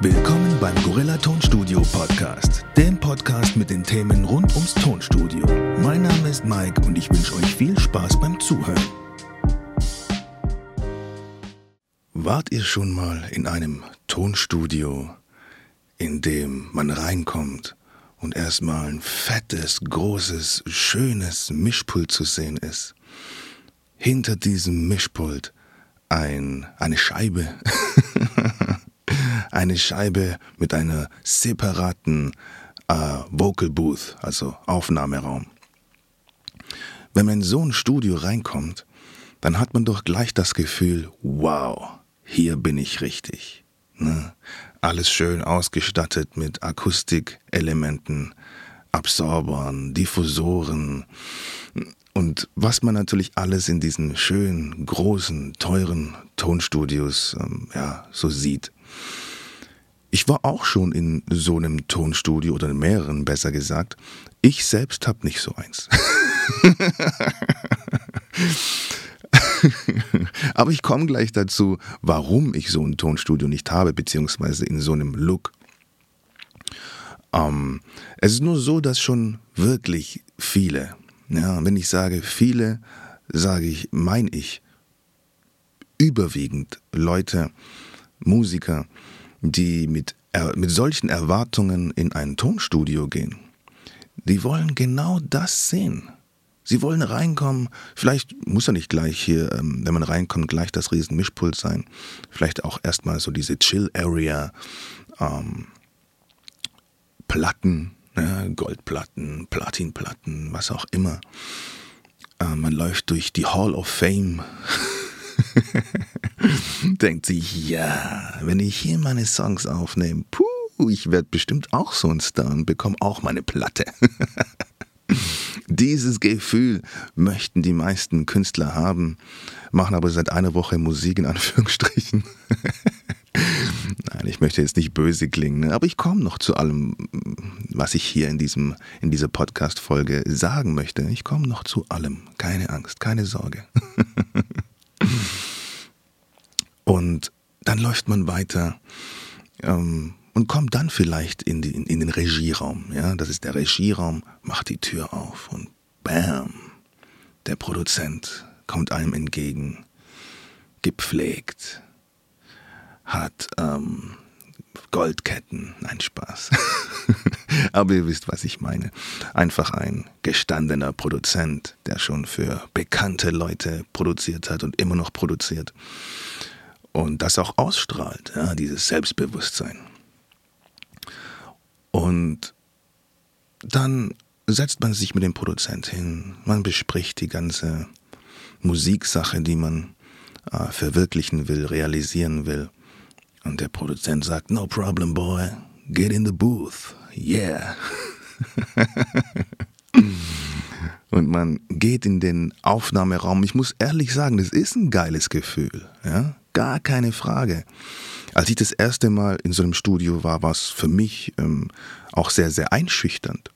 Willkommen beim Gorilla Tonstudio Podcast, dem Podcast mit den Themen rund ums Tonstudio. Mein Name ist Mike und ich wünsche euch viel Spaß beim Zuhören. Wart ihr schon mal in einem Tonstudio, in dem man reinkommt und erstmal ein fettes, großes, schönes Mischpult zu sehen ist? Hinter diesem Mischpult ein, eine Scheibe. eine Scheibe mit einer separaten äh, Vocal Booth, also Aufnahmeraum. Wenn man in so ein Studio reinkommt, dann hat man doch gleich das Gefühl, wow, hier bin ich richtig. Ne? Alles schön ausgestattet mit Akustikelementen, Absorbern, Diffusoren, und was man natürlich alles in diesen schönen, großen, teuren Tonstudios ähm, ja, so sieht. Ich war auch schon in so einem Tonstudio oder in mehreren, besser gesagt. Ich selbst habe nicht so eins. Aber ich komme gleich dazu, warum ich so ein Tonstudio nicht habe, beziehungsweise in so einem Look. Ähm, es ist nur so, dass schon wirklich viele, ja, wenn ich sage viele, sage ich, mein ich, überwiegend Leute, Musiker, die mit, mit solchen Erwartungen in ein Tonstudio gehen. Die wollen genau das sehen. Sie wollen reinkommen, vielleicht muss ja nicht gleich hier, ähm, wenn man reinkommt, gleich das riesen Mischpult sein. Vielleicht auch erstmal so diese Chill-Area, ähm, Platten, ne, Goldplatten, Platinplatten, was auch immer. Äh, man läuft durch die Hall of Fame. Denkt sich, ja, wenn ich hier meine Songs aufnehme, puh, ich werde bestimmt auch so ein Star und bekomme auch meine Platte. Dieses Gefühl möchten die meisten Künstler haben, machen aber seit einer Woche Musik in Anführungsstrichen. Nein, ich möchte jetzt nicht böse klingen, ne? aber ich komme noch zu allem, was ich hier in, diesem, in dieser Podcast-Folge sagen möchte. Ich komme noch zu allem. Keine Angst, keine Sorge. Und dann läuft man weiter ähm, und kommt dann vielleicht in, die, in, in den Regieraum. Ja? Das ist der Regieraum, macht die Tür auf und bam, der Produzent kommt einem entgegen, gepflegt, hat ähm, Goldketten. Nein, Spaß. Aber ihr wisst, was ich meine. Einfach ein gestandener Produzent, der schon für bekannte Leute produziert hat und immer noch produziert. Und das auch ausstrahlt, ja, dieses Selbstbewusstsein. Und dann setzt man sich mit dem Produzent hin, man bespricht die ganze Musiksache, die man äh, verwirklichen will, realisieren will. Und der Produzent sagt, no problem, boy, get in the booth, yeah. Und man geht in den Aufnahmeraum. Ich muss ehrlich sagen, das ist ein geiles Gefühl, ja, gar keine Frage. Als ich das erste Mal in so einem Studio war, war es für mich ähm, auch sehr, sehr einschüchternd,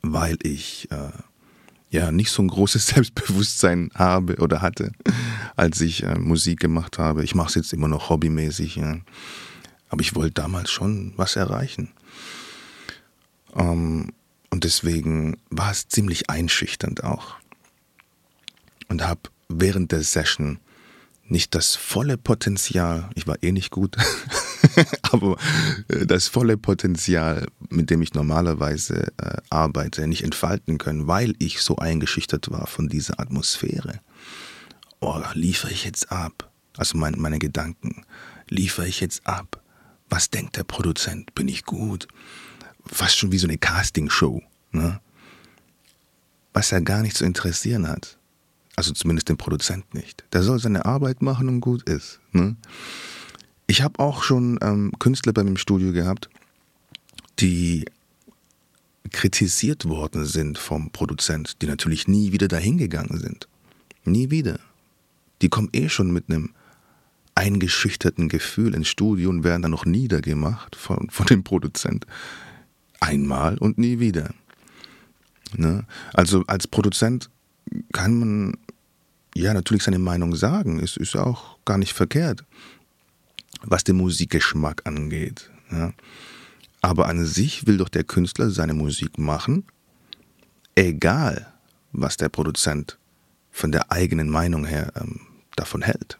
weil ich äh, ja nicht so ein großes Selbstbewusstsein habe oder hatte, als ich äh, Musik gemacht habe. Ich mache es jetzt immer noch hobbymäßig, ja. aber ich wollte damals schon was erreichen. Ähm, und deswegen war es ziemlich einschüchternd auch. Und habe während der Session nicht das volle Potenzial, ich war eh nicht gut, aber äh, das volle Potenzial, mit dem ich normalerweise äh, arbeite, nicht entfalten können, weil ich so eingeschüchtert war von dieser Atmosphäre. Oh, liefere ich jetzt ab? Also mein, meine Gedanken, liefere ich jetzt ab? Was denkt der Produzent? Bin ich gut? Fast schon wie so eine Castingshow, ne? Was er gar nicht zu interessieren hat. Also zumindest den Produzent nicht. Der soll seine Arbeit machen und gut ist. Ne? Ich habe auch schon ähm, Künstler bei mir im Studio gehabt, die kritisiert worden sind vom Produzent, die natürlich nie wieder dahin gegangen sind. Nie wieder. Die kommen eh schon mit einem eingeschüchterten Gefühl ins Studio und werden dann noch niedergemacht von, von dem Produzent. Einmal und nie wieder. Ne? Also als Produzent kann man ja natürlich seine Meinung sagen. Es ist auch gar nicht verkehrt. was den Musikgeschmack angeht. Ja. Aber an sich will doch der Künstler seine Musik machen, egal was der Produzent von der eigenen Meinung her ähm, davon hält.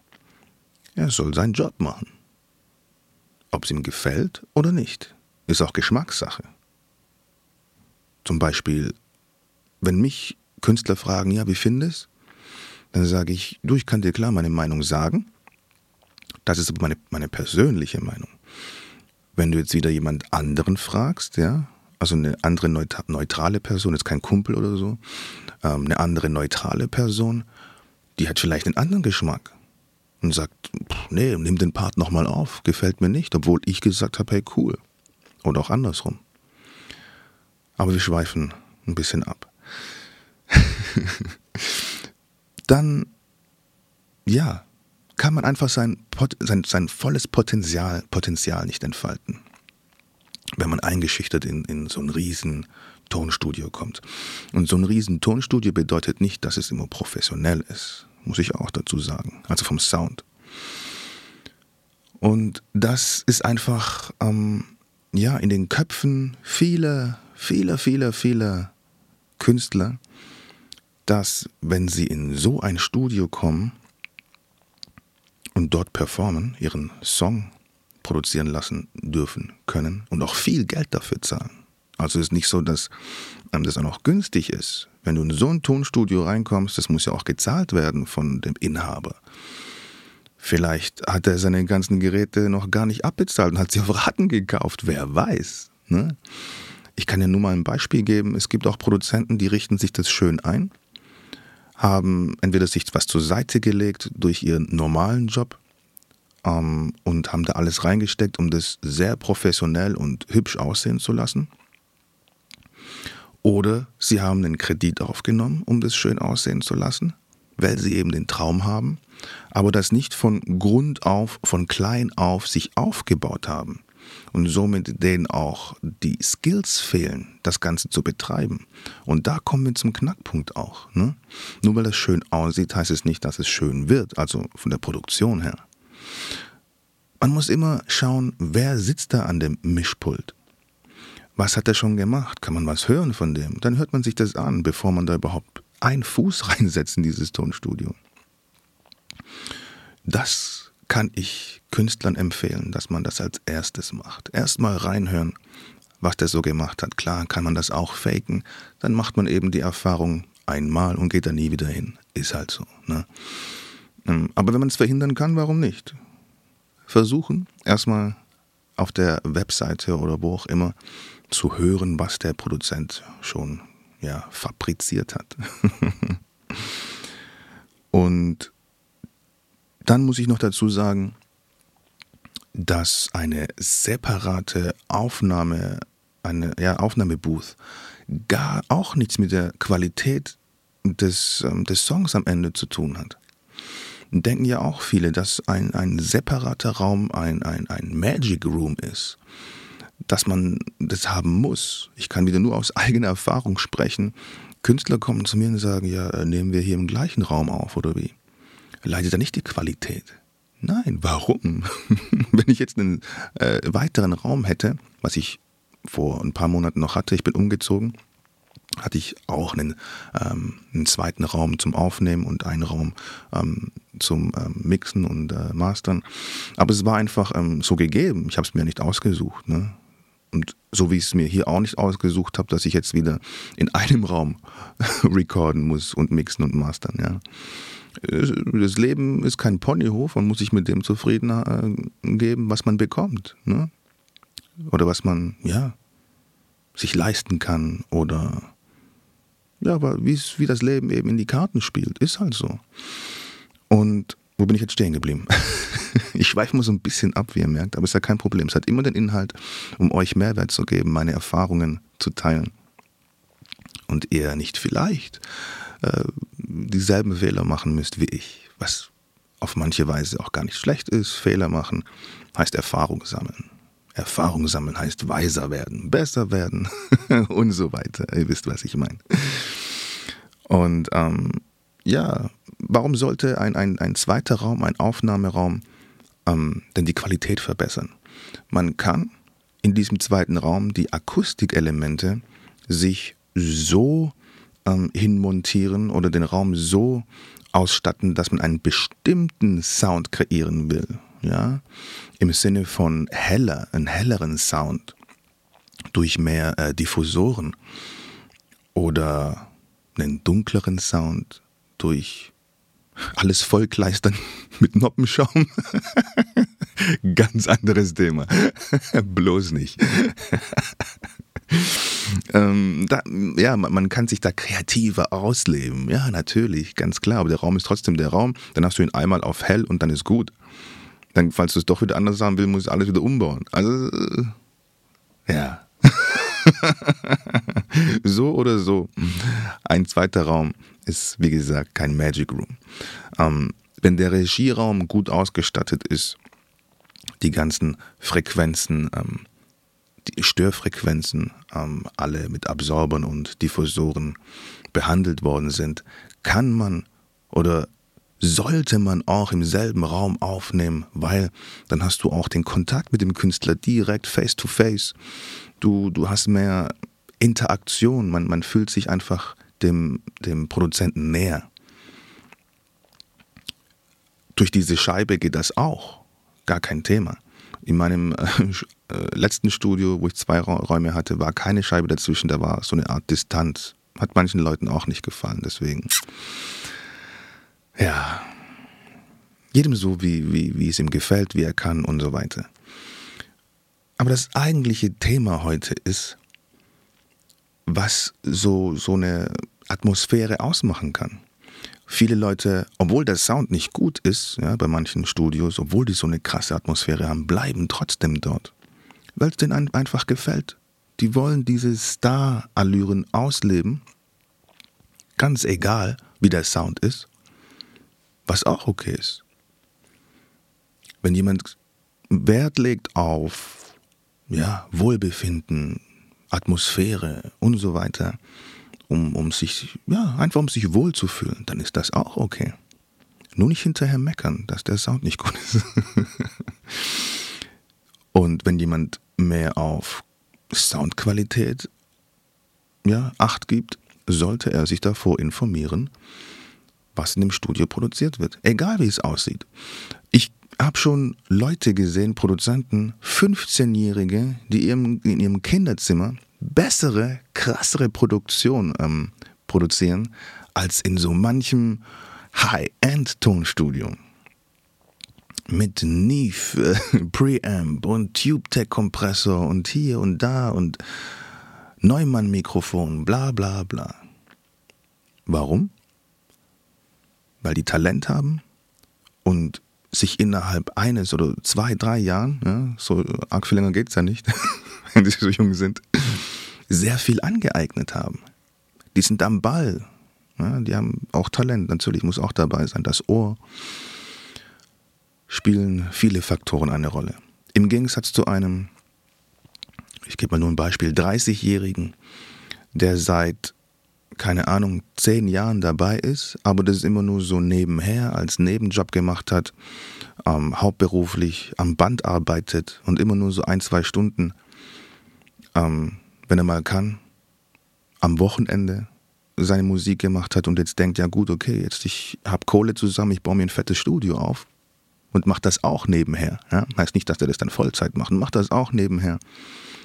Er soll seinen Job machen. Ob es ihm gefällt oder nicht, ist auch Geschmackssache. Zum Beispiel, wenn mich Künstler fragen, ja, wie findest dann sage ich, du, ich kann dir klar meine Meinung sagen. Das ist aber meine, meine persönliche Meinung. Wenn du jetzt wieder jemand anderen fragst, ja, also eine andere neutrale Person, jetzt kein Kumpel oder so, ähm, eine andere neutrale Person, die hat vielleicht einen anderen Geschmack und sagt, nee, nimm den Part nochmal auf, gefällt mir nicht, obwohl ich gesagt habe, hey, cool. Oder auch andersrum. Aber wir schweifen ein bisschen ab. Dann, ja, kann man einfach sein, sein, sein volles Potenzial, Potenzial nicht entfalten, wenn man eingeschüchtert in, in so ein riesen Tonstudio kommt. Und so ein riesen Tonstudio bedeutet nicht, dass es immer professionell ist, muss ich auch dazu sagen, also vom Sound. Und das ist einfach, ähm, ja, in den Köpfen vieler, vieler, vieler, vieler Künstler, dass wenn sie in so ein Studio kommen und dort performen, ihren Song produzieren lassen dürfen können und auch viel Geld dafür zahlen. Also es ist nicht so, dass ähm, das auch noch günstig ist. Wenn du in so ein Tonstudio reinkommst, das muss ja auch gezahlt werden von dem Inhaber. Vielleicht hat er seine ganzen Geräte noch gar nicht abbezahlt und hat sie auf Raten gekauft. Wer weiß. Ne? Ich kann dir nur mal ein Beispiel geben. Es gibt auch Produzenten, die richten sich das schön ein haben entweder sich was zur Seite gelegt durch ihren normalen Job ähm, und haben da alles reingesteckt, um das sehr professionell und hübsch aussehen zu lassen. Oder sie haben einen Kredit aufgenommen, um das schön aussehen zu lassen, weil sie eben den Traum haben, aber das nicht von Grund auf, von klein auf sich aufgebaut haben und somit denen auch die Skills fehlen, das Ganze zu betreiben. Und da kommen wir zum Knackpunkt auch. Ne? Nur weil es schön aussieht, heißt es nicht, dass es schön wird, also von der Produktion her. Man muss immer schauen, wer sitzt da an dem Mischpult. Was hat er schon gemacht? Kann man was hören von dem? Dann hört man sich das an, bevor man da überhaupt einen Fuß reinsetzt in dieses Tonstudio. Das kann ich Künstlern empfehlen, dass man das als erstes macht. Erstmal reinhören, was der so gemacht hat. Klar kann man das auch faken, dann macht man eben die Erfahrung einmal und geht da nie wieder hin. Ist halt so. Ne? Ähm, aber wenn man es verhindern kann, warum nicht? Versuchen, erstmal auf der Webseite oder wo auch immer zu hören, was der Produzent schon ja, fabriziert hat. und dann muss ich noch dazu sagen, dass eine separate Aufnahme, eine ja, Aufnahmebooth gar auch nichts mit der Qualität des, ähm, des Songs am Ende zu tun hat. Denken ja auch viele, dass ein, ein separater Raum ein, ein, ein Magic Room ist, dass man das haben muss. Ich kann wieder nur aus eigener Erfahrung sprechen. Künstler kommen zu mir und sagen, ja, äh, nehmen wir hier im gleichen Raum auf oder wie? Leidet da nicht die Qualität. Nein, warum? Wenn ich jetzt einen äh, weiteren Raum hätte, was ich vor ein paar Monaten noch hatte, ich bin umgezogen, hatte ich auch einen, ähm, einen zweiten Raum zum Aufnehmen und einen Raum ähm, zum ähm, Mixen und äh, Mastern. Aber es war einfach ähm, so gegeben. Ich habe es mir nicht ausgesucht. Ne? Und so wie ich es mir hier auch nicht ausgesucht habe, dass ich jetzt wieder in einem Raum recorden muss und mixen und mastern. Ja? Das Leben ist kein Ponyhof, man muss sich mit dem zufrieden äh, geben, was man bekommt. Ne? Oder was man, ja, sich leisten kann. Oder, ja, aber wie das Leben eben in die Karten spielt, ist halt so. Und wo bin ich jetzt stehen geblieben? ich schweife mal so ein bisschen ab, wie ihr merkt, aber ist ja kein Problem. Es hat immer den Inhalt, um euch Mehrwert zu geben, meine Erfahrungen zu teilen. Und ihr nicht vielleicht äh, dieselben Fehler machen müsst wie ich, was auf manche Weise auch gar nicht schlecht ist. Fehler machen heißt Erfahrung sammeln. Erfahrung sammeln heißt weiser werden, besser werden und so weiter. Ihr wisst, was ich meine. Und ähm, ja, warum sollte ein, ein, ein zweiter Raum, ein Aufnahmeraum ähm, denn die Qualität verbessern. Man kann in diesem zweiten Raum die Akustikelemente sich so ähm, hinmontieren oder den Raum so ausstatten, dass man einen bestimmten Sound kreieren will. Ja? Im Sinne von heller, einen helleren Sound durch mehr äh, Diffusoren oder einen dunkleren Sound durch alles vollkleistern mit Noppenschaum. Ganz anderes Thema. Bloß nicht. Ähm, da, ja, man, man, kann sich da kreativer ausleben. Ja, natürlich, ganz klar. Aber der Raum ist trotzdem der Raum. Dann hast du ihn einmal auf hell und dann ist gut. Dann, falls du es doch wieder anders haben willst, musst du alles wieder umbauen. Also, äh, ja. so oder so. Ein zweiter Raum ist, wie gesagt, kein Magic Room. Ähm, wenn der Regieraum gut ausgestattet ist, die ganzen Frequenzen, ähm, die Störfrequenzen ähm, alle mit Absorbern und Diffusoren behandelt worden sind, kann man oder sollte man auch im selben Raum aufnehmen, weil dann hast du auch den Kontakt mit dem Künstler direkt face to face. Du, du hast mehr Interaktion, man, man fühlt sich einfach dem, dem Produzenten näher. Durch diese Scheibe geht das auch, gar kein Thema. In meinem äh, äh, letzten Studio, wo ich zwei Räume hatte, war keine Scheibe dazwischen, da war so eine Art Distanz. Hat manchen Leuten auch nicht gefallen, deswegen. Ja. Jedem so, wie, wie, wie es ihm gefällt, wie er kann und so weiter. Aber das eigentliche Thema heute ist, was so, so eine Atmosphäre ausmachen kann. Viele Leute, obwohl der Sound nicht gut ist, ja, bei manchen Studios, obwohl die so eine krasse Atmosphäre haben, bleiben trotzdem dort weil es denen einfach gefällt. Die wollen diese Star-Allüren ausleben, ganz egal, wie der Sound ist, was auch okay ist. Wenn jemand Wert legt auf ja, Wohlbefinden, Atmosphäre und so weiter, um, um sich, ja, einfach um sich wohlzufühlen, dann ist das auch okay. Nur nicht hinterher meckern, dass der Sound nicht gut ist. Und wenn jemand mehr auf Soundqualität ja, Acht gibt, sollte er sich davor informieren, was in dem Studio produziert wird. Egal wie es aussieht. Ich habe schon Leute gesehen, Produzenten, 15-Jährige, die in ihrem Kinderzimmer bessere, krassere Produktion ähm, produzieren als in so manchem High-End-Tonstudio mit Neve, äh, Preamp und TubeTech-Kompressor und hier und da und Neumann-Mikrofon, bla bla bla. Warum? Weil die Talent haben und sich innerhalb eines oder zwei, drei Jahren, ja, so arg viel länger geht es ja nicht, wenn sie so jung sind, sehr viel angeeignet haben. Die sind am Ball. Ja, die haben auch Talent, natürlich muss auch dabei sein. Das Ohr, spielen viele Faktoren eine Rolle. Im Gegensatz zu einem, ich gebe mal nur ein Beispiel, 30-Jährigen, der seit, keine Ahnung, zehn Jahren dabei ist, aber das immer nur so nebenher als Nebenjob gemacht hat, ähm, hauptberuflich am Band arbeitet und immer nur so ein, zwei Stunden, ähm, wenn er mal kann, am Wochenende seine Musik gemacht hat und jetzt denkt, ja gut, okay, jetzt ich habe Kohle zusammen, ich baue mir ein fettes Studio auf und macht das auch nebenher. Ja? Heißt nicht, dass er das dann Vollzeit macht, macht das auch nebenher.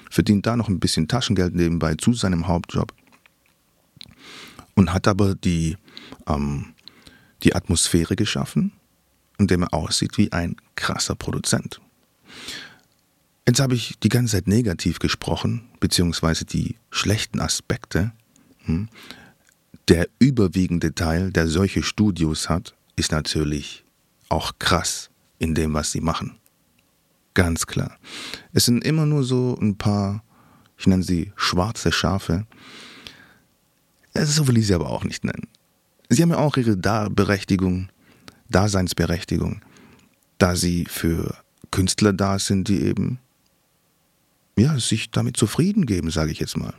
Verdient da noch ein bisschen Taschengeld nebenbei zu seinem Hauptjob. Und hat aber die, ähm, die Atmosphäre geschaffen, indem er aussieht wie ein krasser Produzent. Jetzt habe ich die ganze Zeit negativ gesprochen, beziehungsweise die schlechten Aspekte. Hm. Der überwiegende Teil, der solche Studios hat, ist natürlich auch krass in dem, was sie machen. Ganz klar. Es sind immer nur so ein paar, ich nenne sie schwarze Schafe. So will ich sie aber auch nicht nennen. Sie haben ja auch ihre Berechtigung, Daseinsberechtigung, da sie für Künstler da sind, die eben ja, sich damit zufrieden geben, sage ich jetzt mal.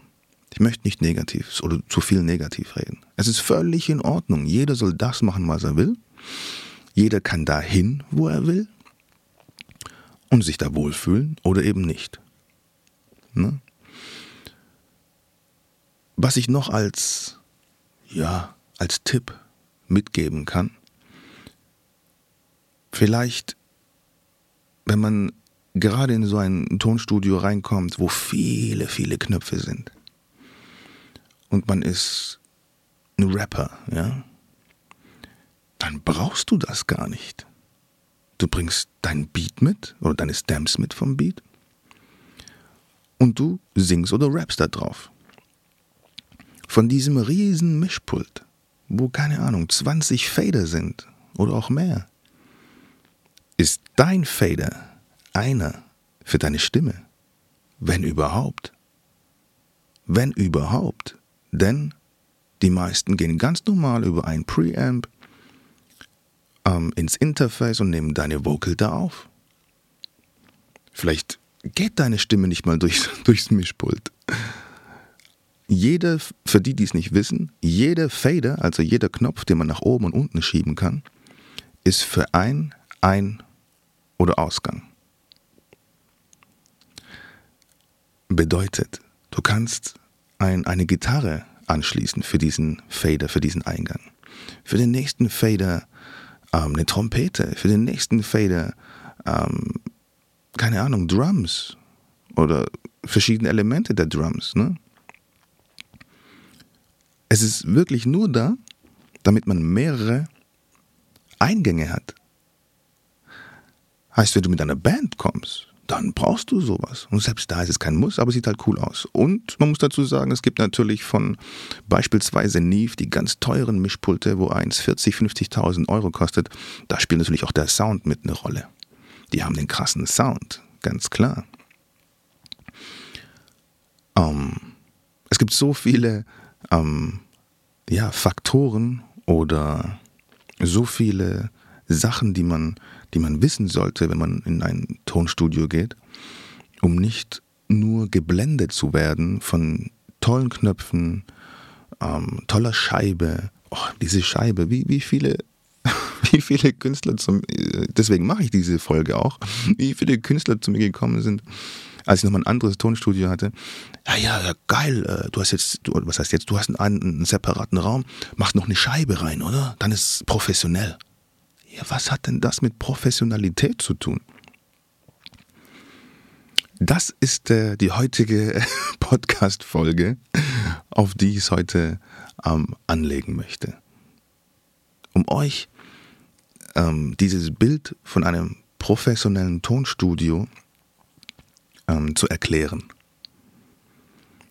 Ich möchte nicht negativ oder zu viel negativ reden. Es ist völlig in Ordnung. Jeder soll das machen, was er will. Jeder kann dahin, wo er will. und sich da wohlfühlen oder eben nicht. Ne? Was ich noch als, ja, als Tipp mitgeben kann, vielleicht, wenn man gerade in so ein Tonstudio reinkommt, wo viele, viele Knöpfe sind und man ist ein Rapper, ja, dann brauchst du das gar nicht. Du bringst dein Beat mit oder deine Stamps mit vom Beat und du singst oder rappst da drauf. Von diesem riesen Mischpult, wo keine Ahnung, 20 Fader sind oder auch mehr, ist dein Fader einer für deine Stimme, wenn überhaupt. Wenn überhaupt, denn die meisten gehen ganz normal über ein Preamp ähm, ins Interface und nehmen deine Vocal da auf. Vielleicht geht deine Stimme nicht mal durchs, durchs Mischpult. Jeder, für die, die es nicht wissen, jeder Fader, also jeder Knopf, den man nach oben und unten schieben kann, ist für ein Ein- oder Ausgang. Bedeutet, du kannst ein, eine Gitarre anschließen für diesen Fader, für diesen Eingang. Für den nächsten Fader ähm, eine Trompete, für den nächsten Fader, ähm, keine Ahnung, Drums oder verschiedene Elemente der Drums. Ne? Es ist wirklich nur da, damit man mehrere Eingänge hat. Heißt, wenn du mit einer Band kommst, dann brauchst du sowas. Und selbst da ist es kein Muss, aber sieht halt cool aus. Und man muss dazu sagen, es gibt natürlich von beispielsweise Neve die ganz teuren Mischpulte, wo eins 40, 50.000 Euro kostet. Da spielt natürlich auch der Sound mit eine Rolle. Die haben den krassen Sound, ganz klar. Ähm, es gibt so viele ähm, ja, Faktoren oder so viele Sachen, die man die man wissen sollte, wenn man in ein Tonstudio geht, um nicht nur geblendet zu werden von tollen Knöpfen, ähm, toller Scheibe. Oh, diese Scheibe, wie, wie viele wie viele Künstler zum, deswegen mache ich diese Folge auch, wie viele Künstler zu mir gekommen sind, als ich nochmal ein anderes Tonstudio hatte. Ja, ja, geil, äh, du hast jetzt, du, was heißt jetzt, du hast einen, einen separaten Raum, machst noch eine Scheibe rein, oder? Dann ist es professionell. Ja, was hat denn das mit Professionalität zu tun? Das ist äh, die heutige Podcast-Folge, auf die ich es heute ähm, anlegen möchte. Um euch ähm, dieses Bild von einem professionellen Tonstudio ähm, zu erklären.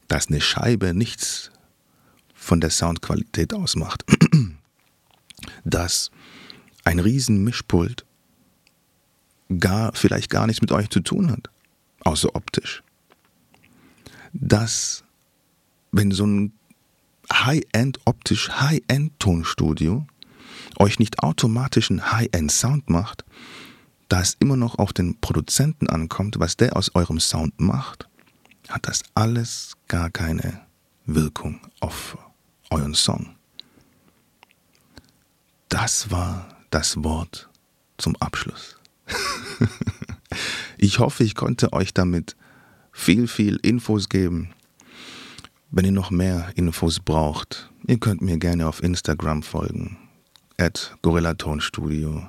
Dass eine Scheibe nichts von der Soundqualität ausmacht. dass ein Riesenmischpult gar, vielleicht gar nichts mit euch zu tun hat, außer optisch. Dass, wenn so ein High-End, optisch High-End-Tonstudio euch nicht automatisch einen High-End-Sound macht, da es immer noch auf den Produzenten ankommt, was der aus eurem Sound macht, hat das alles gar keine Wirkung auf euren Song. Das war das Wort zum Abschluss. ich hoffe, ich konnte euch damit viel, viel Infos geben. Wenn ihr noch mehr Infos braucht, ihr könnt mir gerne auf Instagram folgen, at Gorillatonstudio,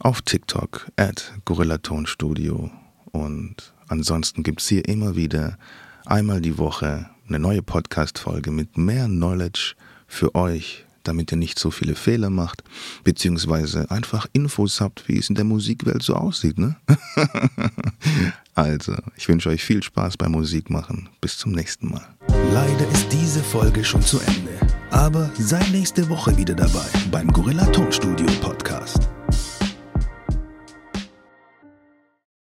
auf TikTok, at Gorillatonstudio und ansonsten gibt es hier immer wieder einmal die Woche eine neue Podcast-Folge mit mehr Knowledge für euch damit ihr nicht so viele Fehler macht, beziehungsweise einfach Infos habt, wie es in der Musikwelt so aussieht. Ne? also, ich wünsche euch viel Spaß beim Musikmachen. Bis zum nächsten Mal. Leider ist diese Folge schon zu Ende. Aber sei nächste Woche wieder dabei beim Gorilla Tonstudio Podcast.